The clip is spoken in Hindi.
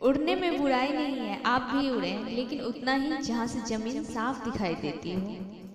उड़ने में बुराई नहीं है, आप भी उड़ें, लेकिन उतना ही जहाँ से ज़मीन साफ़ दिखाई देती हो।